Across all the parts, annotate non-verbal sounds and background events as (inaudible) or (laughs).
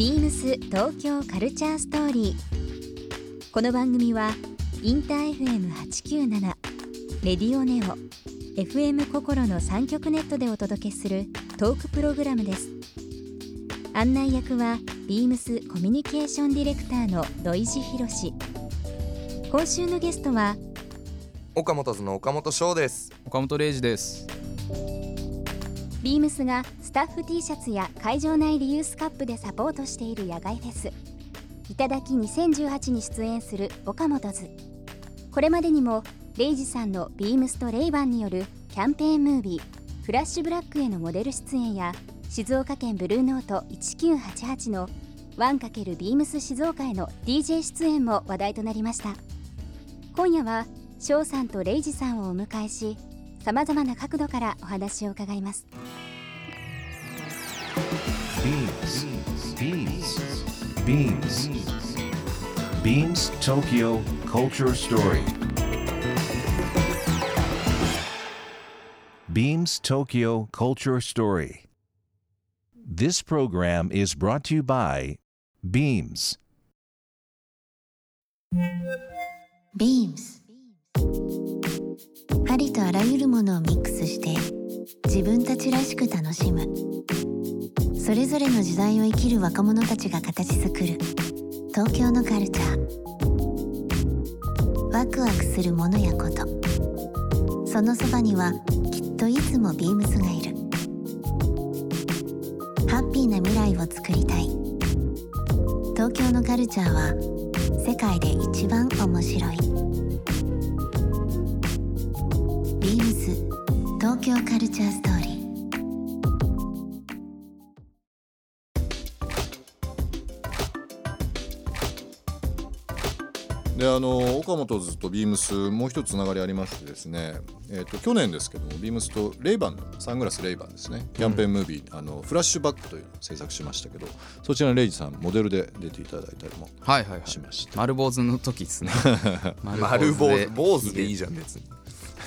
ビームス東京カルチャーストーリー。この番組はインター FM897 レディオネオ FM 心の三極ネットでお届けするトークプログラムです。案内役はビームスコミュニケーションディレクターの土井博志。今週のゲストは岡本図の岡本翔です岡本零士ですビームスがスタッフ T シャツや会場内リユースカップでサポートしている野外フェス。いただき2018に出演する岡本図。これまでにもレイジさんのビームスとレイバンによるキャンペーンムービーフラッシュブラックへのモデル出演や静岡県ブルーノート1988の 1× ビームス静岡への DJ 出演も話題となりました。今夜は翔さんとレイジさんをお迎えしさまざまな角度からお話を伺います。Beams. Beams. Beams Tokyo Culture Story. Beams Tokyo Culture Story. This program is brought to you by Beams. Beams ありとあらゆるものをミックスして 自分たちらしく楽しむ。それぞれの時代を生きる若者たちが形作る。東京のカルチャー。ワクワクするものやこと。そのそばにはきっといつもビームスがいる。ハッピーな未来をつくりたい。東京のカルチャーは世界で一番面白い。東京カルチャーストーリー。であの岡本図とビームスもう一つつながりありましてですね、えー、と去年ですけどもビームスとレイバンのサングラスレイバンですね。キャンペーンムービー、あのフラッシュバックというのを制作しましたけどそちらのレイジさんモデルで出ていただいたりもはいはいはい。しました、丸坊主の時ですね。(laughs) 丸坊で。主坊主でいいじゃん別に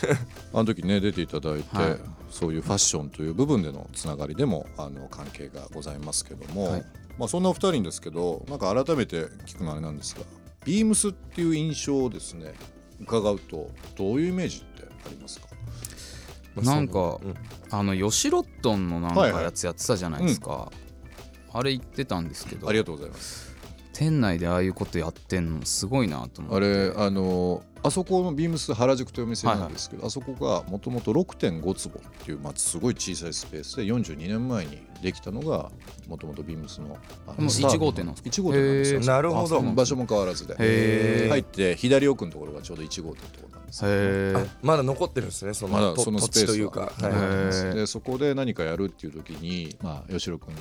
(laughs) あの時ね出ていただいて、はい。そういうファッションという部分でのつながりでもあの関係がございますけども、はい。まあ、そんなお二人ですけどなんか改めて聞くのはあれなんですがビームスっていう印象をですね伺うとどういうイメージってありますか？なんか、うん。あのヨシロットンのなんはいはい。かやつやってたじゃないですか、あれ言ってたんですけどありがとうございます。店内でああいうことやってんのすごいなと思って。あれあのあそこのビームス原宿というお店なんですけど、あそこがもともと6.5坪っていう、まあ、すごい小さいスペースで42年前にできたのがもともとビームスのあのもうスタート1号店なんですか？1号店なんですよ。なるほど。場所も変わらずで。入って左奥のところがちょうど1号店ってことなんですまだ残ってるんですねその,、まだとそのスペース土地というか、ははい。でそこで何かやるっていう時に、まあ、吉野君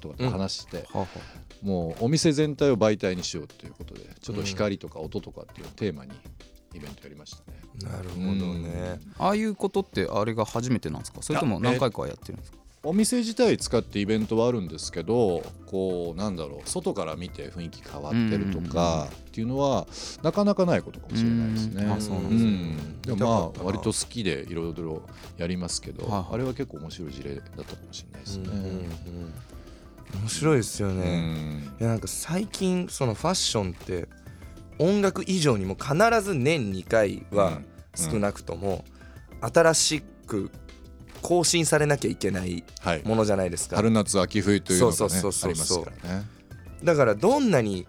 とかと話して、ははもうお店全体を媒体にしようっていうことでちょっと光とか音とかっていうのをテーマにイベントやりましたね。なるほどね、ああいうことってあれが初めてなんですか？それとも何回かはやってるんですか？お店自体使ってイベントはあるんですけどこうなんだろう外から見て雰囲気変わってるとかっていうのはなかなかないことかもしれないですね。うんあそうなんうですね。ん。でもまあ割と好きでいろいろやりますけど、はいはい。あれは結構面白い事例だったかもしれないですね。面白いですようね、ん。いやなんか最近そのファッションって音楽以上にも必ず年2回は少なくとも新しく更新されなきゃいけないはい、ものじゃないですか。春夏秋冬というのが、ね、ありますからね。だからどんなに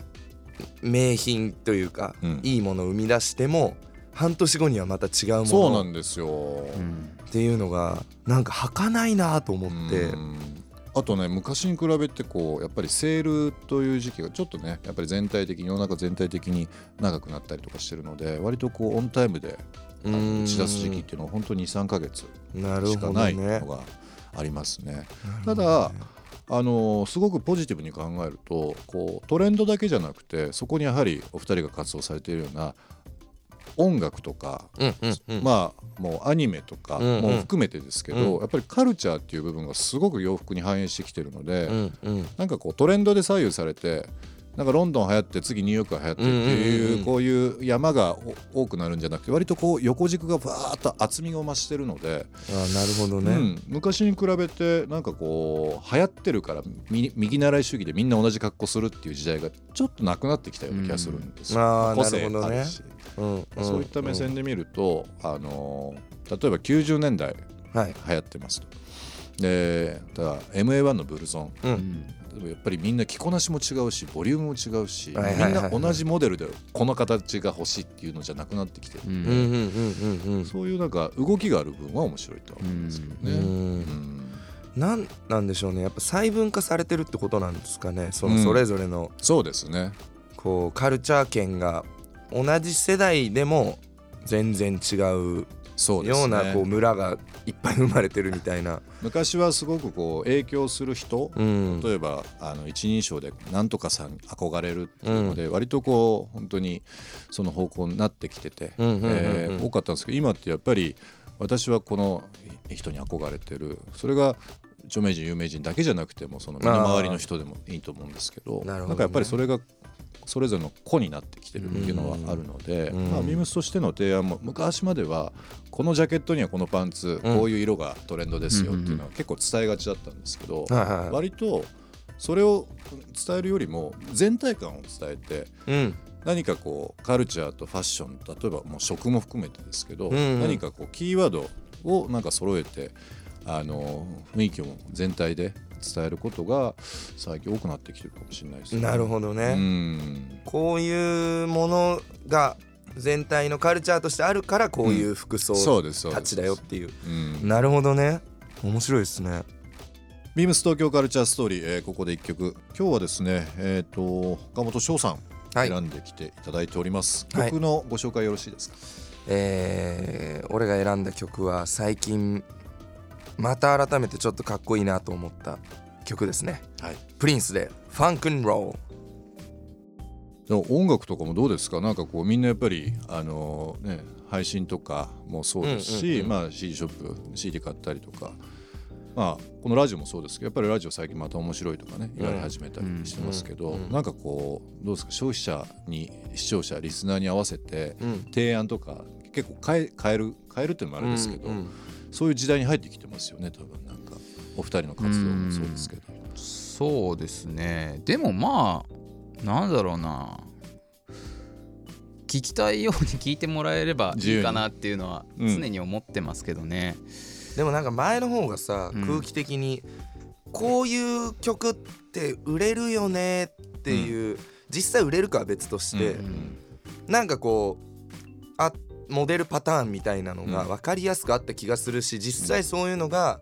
名品というか、うん。いいものを生み出しても半年後にはまた違うもそうなのんですよ。うんっていうのがなんか儚いなと思って、うんあとね昔に比べてこうやっぱりセールという時期がちょっとねやっぱり全体的に世の中全体的に長くなったりとかしてるので割とこうオンタイムで打ち出す時期っていうのは本当に23か月しかないのがありますね。ただあのすごくポジティブに考えるとこうトレンドだけじゃなくてそこにやはりお二人が活動されているような音楽とか、まあもうアニメとかも含めてですけど、うん。やっぱりカルチャーっていう部分がすごく洋服に反映してきてるので、うなんかこうトレンドで左右されてなんかロンドン流行って次ニューヨークが流行ってっていううんこういう山がお多くなるんじゃなくて割とこう横軸がバーッと厚みが増してるので、あーなるほどね、うん、昔に比べてなんかこう流行ってるからみ右習い主義でみんな同じ格好するっていう時代がちょっとなくなってきたような気がするんですよ。うん。あー個性なるほどねそういった目線で見ると、あの例えば90年代はい、流行ってますと。でだから MA1 のブルゾン。う、うんやっぱりみんな着こなしも違うしボリュームも違うし、はいはいはいはい。みんな同じモデルでこの形が欲しいっていうのじゃなくなってきてる、うんうんうんうんうん。そういうなんか動きがある分は面白いとは思うんですけどね。うん。うん。なんなんでしょうね。やっぱ細分化されてるってことなんですかね。そのうん。それぞれのそうですね。こうカルチャー圏が同じ世代でも全然違うそうですね。ようなこう村がいっぱい生まれてるみたいな、昔はすごくこう影響する人、うん、例えばあの一人称でなんとかさんに憧れるっていうので、割とこう本当にその方向になってきてて、多かったんですけど今ってやっぱり私はこの人に憧れてる。それが著名人有名人だけじゃなくてもその身の回りの人でもいいと思うんですけどどね。なんかやっぱりそれがそれぞれの個になってきてるっていうのはあるので、うん。まあ、ビームスとしての提案も昔まではこのジャケットにはこのパンツ、うん。こういう色がトレンドですよっていうのは結構伝えがちだったんですけど、割とそれを伝えるよりも全体感を伝えてうん。何かこうカルチャーとファッション例えばもう食も含めてですけど、うんうん。何かこうキーワードをなんか揃えてあの雰囲気も全体で伝えることが最近多くなってきてるかもしれないですね。なるほどね、うん。こういうものが全体のカルチャーとしてあるからこういう服装たちだよっていう、うん。なるほどね。面白いですね。ビームス東京カルチャーストーリー、えーここで一曲。今日はですねえっ、と岡本翔さんはい。選んできていただいております、はい。曲のご紹介よろしいですか、えー俺が選んだ曲は最近また改めてちょっとかっこいいなと思った曲ですね。はい。プリンスで「ファンクンロでも音楽とかもどうですか？なんかこうみんなやっぱりあのね配信とかもそうですし、うんうんうんまあ CD ショップ CD 買ったりとか。まあこのラジオもそうですけどやっぱりラジオ最近また面白いとかね言われ始めたりしてますけど、うんうんなんかこうどうですか？消費者に視聴者リスナーに合わせてー」うん。提案とか結構変え変える変えるっていうのもあれですけど、うんうんそういう時代に入ってきてますよね多分なんかお二人の活動もそうですけど。そうですね。でもまあなんだろうな。聞きたいように聞いてもらえればいいかなっていうのはうん。常に思ってますけどね、でもなんか前の方がさ、うん。空気的にこういう曲って売れるよねっていう、実際売れるかは別として、うんなんかこうあモデルパターンみたいなのがうん。分かりやすくあった気がするし実際そういうのが、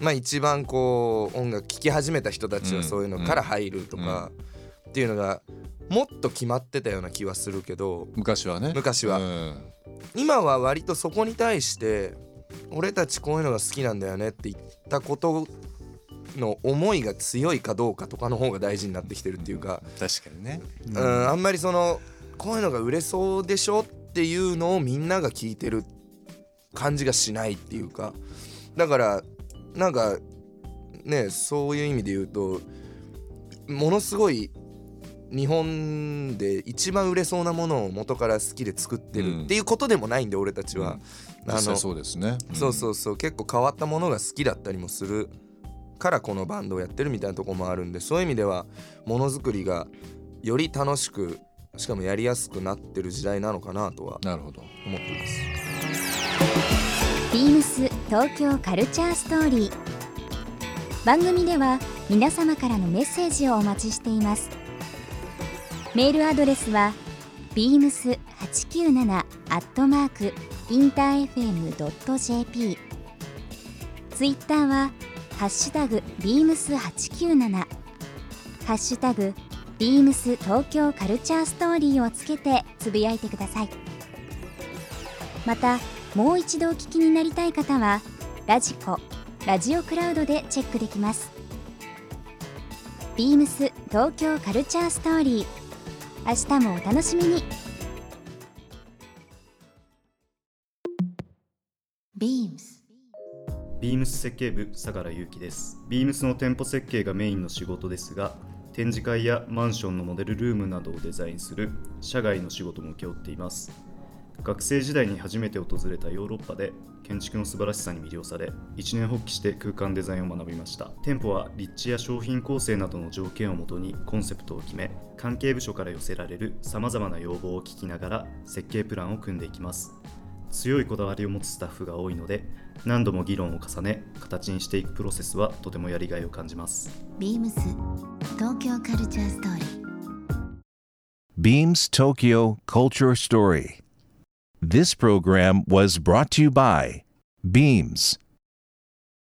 まあ一番こう音楽聴き始めた人たちはそういうのから入るとか、っていうのがもっと決まってたような気はするけど昔はね。昔は。うん。今は割とそこに対して俺たちこういうのが好きなんだよねって言ったことの思いが強いかどうかとかの方が大事になってきてるっていうか、確かにね。うん、あんまりそのこういうのが売れそうでしょっていうのをみんなが聞いてる感じがしないっていうかだからなんかねそういう意味で言うとものすごい日本で一番売れそうなものを元から好きで作ってるっていうことでもないんで俺たちは、実際そうですね。そうそうう。そう結構変わったものが好きだったりもするからこのバンドをやってるみたいなとこもあるんでそういう意味ではものづくりがより楽しくしかもやりやすくなってる時代なのかなとはん。なるほど。思ってます。ビームス東京カルチャーストーリー番組では皆様からのメッセージをお待ちしていますメールアドレスは beams897 アットマークインター FM.jp ツイッターはハッシュタグ beams897 ハッシュタグ beams 東京カルチャーストーリーをつけてつぶやいてください。またもう一度お聞きになりたい方はラジコラジオクラウドでチェックできます。ビームス東京カルチャーストーリー明日もお楽しみに。ビームス。ビームス設計部相良祐樹です。ビームスの店舗設計がメインの仕事ですが展示会やマンションのモデルルームなどをデザインする社外の仕事も請け負っています。学生時代に初めて訪れたヨーロッパで建築の素晴らしさに魅了され一年発起して空間デザインを学びました店舗は立地や商品構成などの条件をもとにコンセプトを決め関係部署から寄せられるさまざまな要望を聞きながら設計プランを組んでいきます。強いこだわりを持つスタッフが多いので何度も議論を重ね形にしていくプロセスはとてもやりがいを感じます。ビームス。東京カルチャーストーリー Beams Tokyo Culture Story. This program was brought to you by Beams.